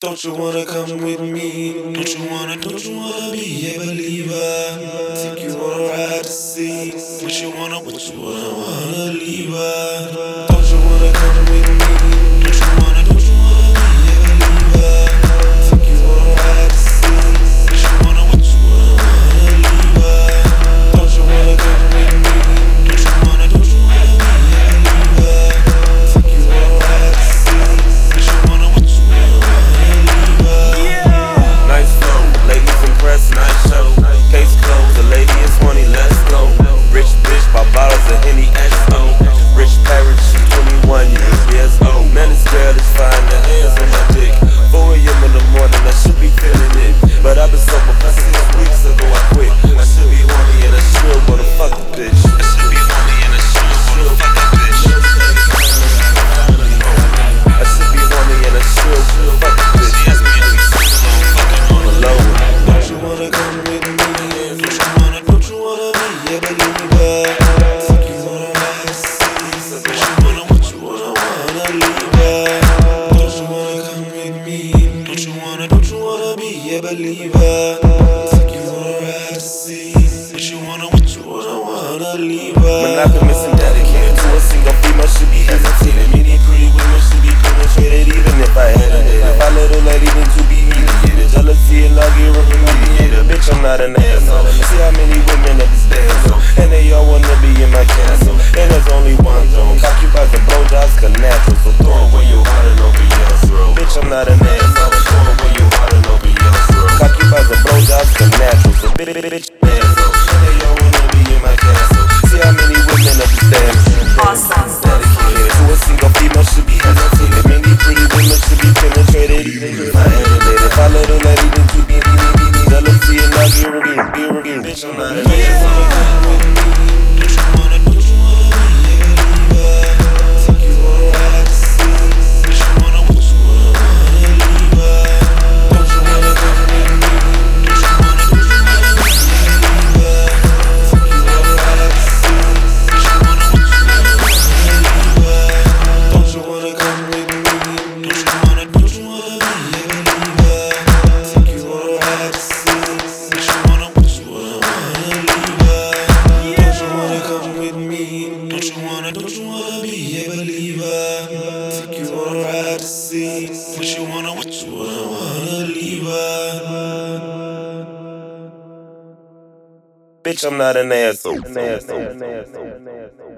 Don't you wanna come with me? Don't you wanna, don't you wanna be a believer? Take you on a ride to see what you wanna, what you wanna, wanna leave her. believer. You wanna ride. What you wanna, what you wanna, wanna leave I've been missing dedicated to a single female, should be hesitating. Many pretty women should be penetrated, even if I had a hit. If I let her let even to be mediated, jealousy and love, you're a mediator. Bitch, I'm not an ass. See how many women of this day. I wanna be in my castle, and there's only one zone. you wanna, what you wanna, wanna leave her. Bitch, I'm not an asshole. An asshole. An asshole. An asshole. An asshole.